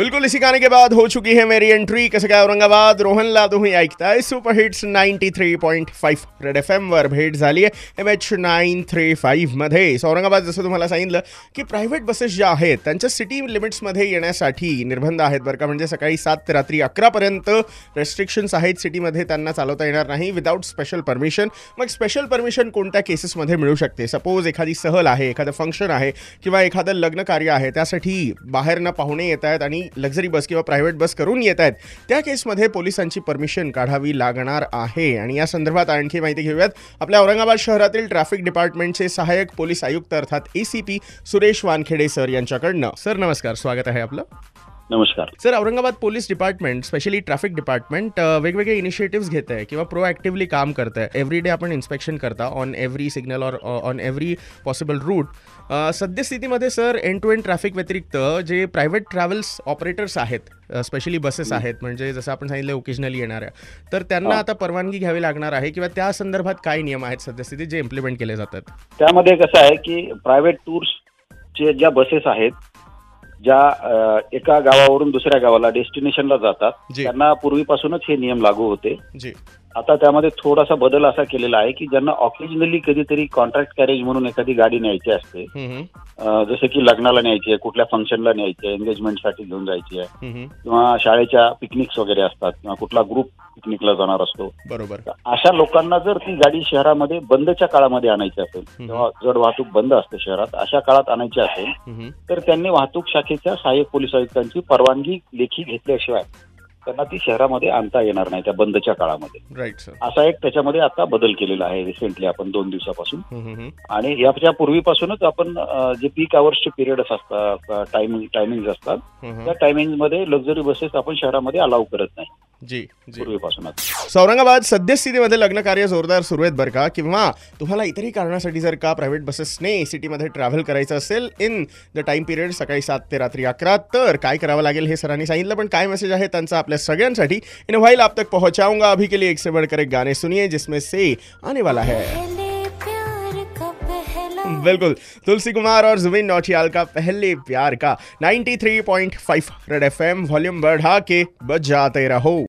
बिल्कुल इसी गाने के बाद हो चुकी है मेरी एंट्री कसं काय औरंगाबाद? रोहनला तुम्ही ऐकताय super hits ninety three point five Red F एमवर भेट झाली आहे एम एच नाईन थ्री फाईव्हमध्ये औरंगाबाद जसं तुम्हाला सांगितलं की प्रायव्हेट बसेस ज्या आहेत त्यांच्या सिटी लिमिट्समध्ये येण्यासाठी निर्बंध आहेत बरं का. म्हणजे सकाळी सात ते रात्री अकरापर्यंत रेस्ट्रिक्शन्स आहेत सिटीमध्ये त्यांना चालवता येणार नाही विदाऊट स्पेशल परमिशन मग स्पेशल परमिशन कोणत्या केसेसमध्ये मिळू शकते? सपोज एखादी सहल आहे एखादं फंक्शन आहे किंवा एखादं लग्न कार्य आहे त्यासाठी बाहेरनं पाहुणे येत आहेत आणि लक्झरी बस किंवा प्रायव्हेट बस करून येत आहेत. त्या केसमध्ये पोलिसांची परमिशन काढावी लागणार आहे. आणि या संदर्भात आणखी माहिती घेऊयात. आपल्या औरंगाबाद शहरातील ट्रॅफिक डिपार्टमेंटचे सहाय्यक पोलीस आयुक्त अर्थात A C P Suresh Wankhede sir यांच्याकडनं. Sir नमस्कार. स्वागत आहे आपलं. नमस्कार. Sir Aurangabad police department specially traffic department वेगवेगळे इनिशिएटिव्स घेत आहे किंवा प्रोॲक्टिव्हली काम करत आहे एव्हरी डे आपण इन्स्पेक्शन करता on every signal or on every possible route सद्यस्थितीमध्ये sir end to end traffic व्यतिरिक्त जे प्रायव्हेट ट्रॅव्हल्स ऑपरेटर्स आहेत स्पेशली बसेस आहेत म्हणजे जसं आपण सांगितलं ओकेजनली येणाऱ्या तर त्यांना आता परवानगी घ्यावी लागणार आहे किंवा त्या संदर्भात काय नियम आहेत सद्यस्थितीत जे इम्प्लिमेंट केले जातात? त्यामध्ये कसं आहे की प्रायव्हेट टूर्सचे ज्या बसेस आहेत ज्या एका गावावरून दुसऱ्या गावाला डेस्टिनेशनला जातात. त्यांना पूर्वीपासूनच हे नियम लागू होते. आता त्यामध्ये थोडासा बदल असा केलेला आहे की ज्यांना ऑकेजनली कधीतरी कॉन्ट्रॅक्ट कॅरेज म्हणून एखादी गाडी न्यायची असते जसं की लग्नाला न्यायची आहे कुठल्या फंक्शनला न्यायची आहे एंगेजमेंटसाठी घेऊन जायची आहे. किंवा शाळेच्या पिकनिक्स वगैरे असतात किंवा कुठला ग्रुप पिकनिकला जाणार असतो बरोबर अशा लोकांना जर ती गाडी शहरामध्ये बंदच्या काळामध्ये आणायची असेल तेव्हा जड वाहतूक बंद असते शहरात अशा काळात आणायची असेल. तर त्यांनी वाहतूक शाखेच्या सहाय्यक पोलीस आयुक्तांची परवानगी लेखी घेतल्याशिवाय त्यांना ती शहरामध्ये आणता येणार नाही त्या बंदच्या काळामध्ये असा एक त्याच्यामध्ये आता बदल केलेला आहे रिसेंटली आपण दोन दिवसापासून. आणि याच्या पूर्वीपासूनच आपण जे पीक आवर्सचे पिरियड्स असतात टायमिंग टायमिंग असतात. त्या टायमिंगमध्ये लक्झरी बसेस आपण शहरामध्ये अलाव करत नाही जी औरंगाबाद सद्यस्थितीमध्ये लग्न कार्य जोरदार सुरू आहेत बरं का? किंवा तुम्हाला इतरही कारणासाठी जर का प्रायव्हेट बसेसने सिटीमध्ये ट्रॅव्हल करायचं असेल इन द टाइम पिरियड सकाळी सात ते रात्री अकरा तर काय करावं लागेल हे सरांनी सांगितलं. पण काय मेसेज आहे त्यांचा आपल्या सगळ्यांसाठी? इन व्हाईल आप तक पहुंचाऊँगा. अभी के लिए एक से बढ़कर एक गाने सुनिए जिसमें से आने वाला है. पहले प्यार का पहला. बिल्कुल. तुलसी कुमार और जुबिन नौटियाल का पहले प्यार का 93.5 रेड एफएम वॉल्यूम बढ़ा के बजाते रहो.